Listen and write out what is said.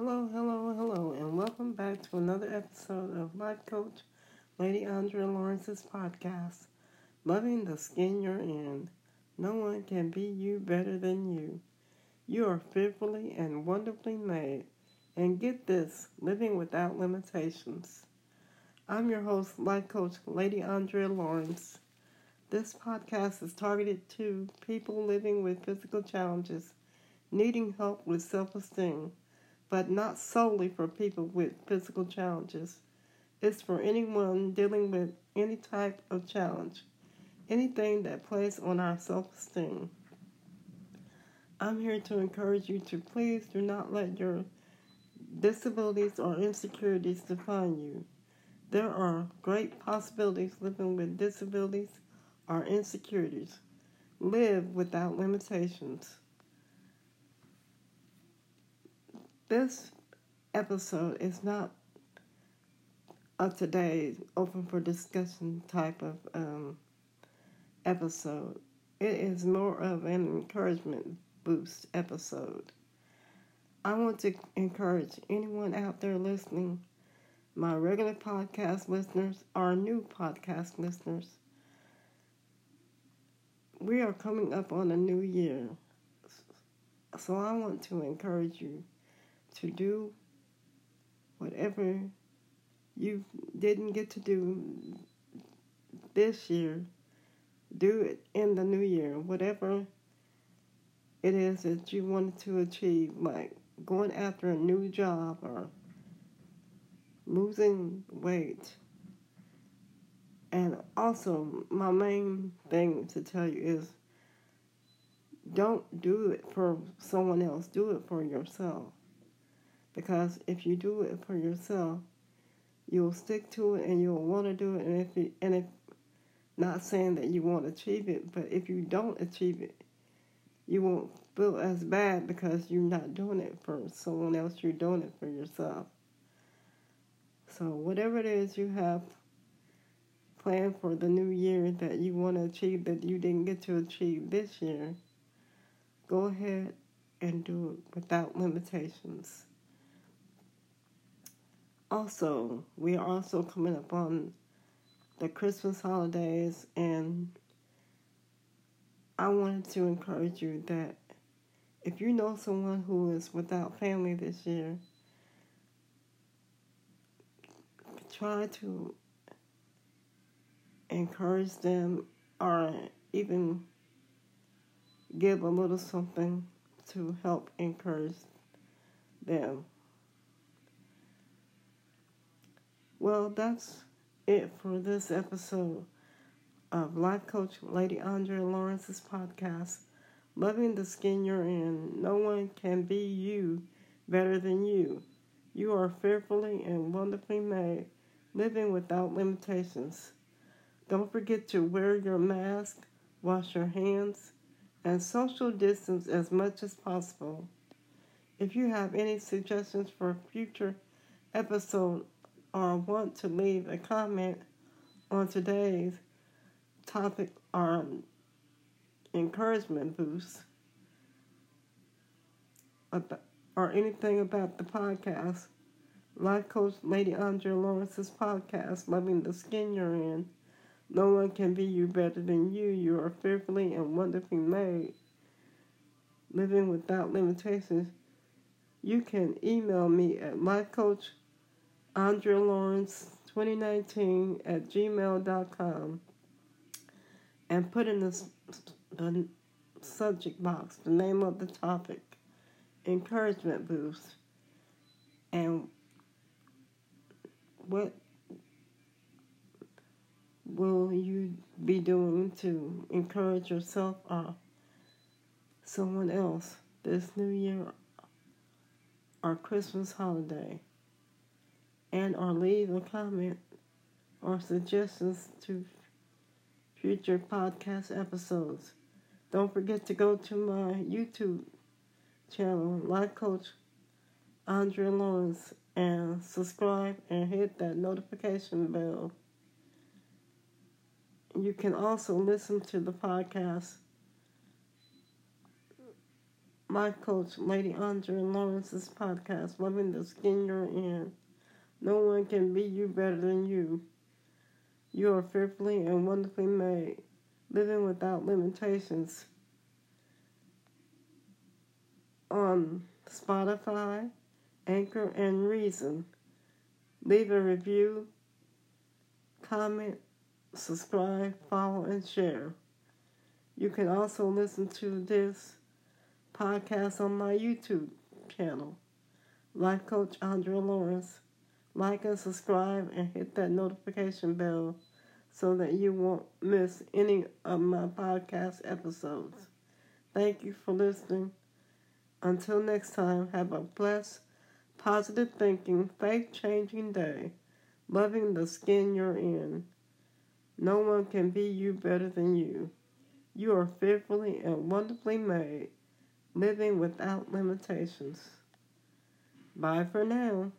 Hello, hello, hello, and welcome back to another episode of Life Coach Lady Andrea Lawrence's podcast, Loving the Skin You're In. No one can be you better than you. You are fearfully and wonderfully made, and get this, living without limitations. I'm your host, Life Coach Lady Andrea Lawrence. This podcast is targeted to people living with physical challenges, needing help with self esteem but not solely for people with physical challenges. It's for anyone dealing with any type of challenge, anything that plays on our self esteem. I'm here to encourage you to please do not let your disabilities or insecurities define you. There are great possibilities living with disabilities or insecurities. Live without limitations. This episode is not a today open for discussion type of um, episode. It is more of an encouragement boost episode. I want to encourage anyone out there listening, my regular podcast listeners, our new podcast listeners. We are coming up on a new year. So I want to encourage you to do whatever you didn't get to do this year, do it in the new year. Whatever it is that you wanted to achieve, like going after a new job or losing weight. And also, my main thing to tell you is don't do it for someone else, do it for yourself. Because if you do it for yourself, you'll stick to it and you'll want to do it. And if you, and if not saying that you won't achieve it, but if you don't achieve it, you won't feel as bad because you're not doing it for someone else. You're doing it for yourself. So whatever it is you have planned for the new year that you want to achieve that you didn't get to achieve this year, go ahead and do it without limitations. Also, we are also coming up on the Christmas holidays, and I wanted to encourage you that if you know someone who is without family this year, try to encourage them or even give a little something to help encourage them. Well, that's it for this episode of Life Coach Lady Andrea Lawrence's podcast, Loving the Skin You're In. No one can be you better than you. You are fearfully and wonderfully made, living without limitations. Don't forget to wear your mask, wash your hands, and social distance as much as possible. If you have any suggestions for future episode or want to leave a comment on today's topic or encouragement boost or anything about the podcast, Life Coach Lady Andrea Lawrence's podcast, Loving the Skin You're In, no one can be you better than you. You are fearfully and wonderfully made. Living without limitations. You can email me at lifecoach.com andrelawrence2019 at gmail.com and put in the, the subject box the name of the topic, encouragement boost, and what will you be doing to encourage yourself or someone else this new year or Christmas holiday? And or leave a comment or suggestions to future podcast episodes. Don't forget to go to my YouTube channel, Life Coach Andrea Lawrence, and subscribe and hit that notification bell. You can also listen to the podcast Life Coach, Lady Andrea Lawrence's podcast, Loving the Skin You're In. No one can be you better than you. You are fearfully and wonderfully made, living without limitations. On Spotify, Anchor, and Reason. Leave a review, comment, subscribe, follow, and share. You can also listen to this podcast on my YouTube channel, Life Coach Andrea Lawrence. Like and subscribe and hit that notification bell so that you won't miss any of my podcast episodes. Thank you for listening. Until next time, have a blessed, positive thinking, faith changing day, loving the skin you're in. No one can be you better than you. You are fearfully and wonderfully made, living without limitations. Bye for now.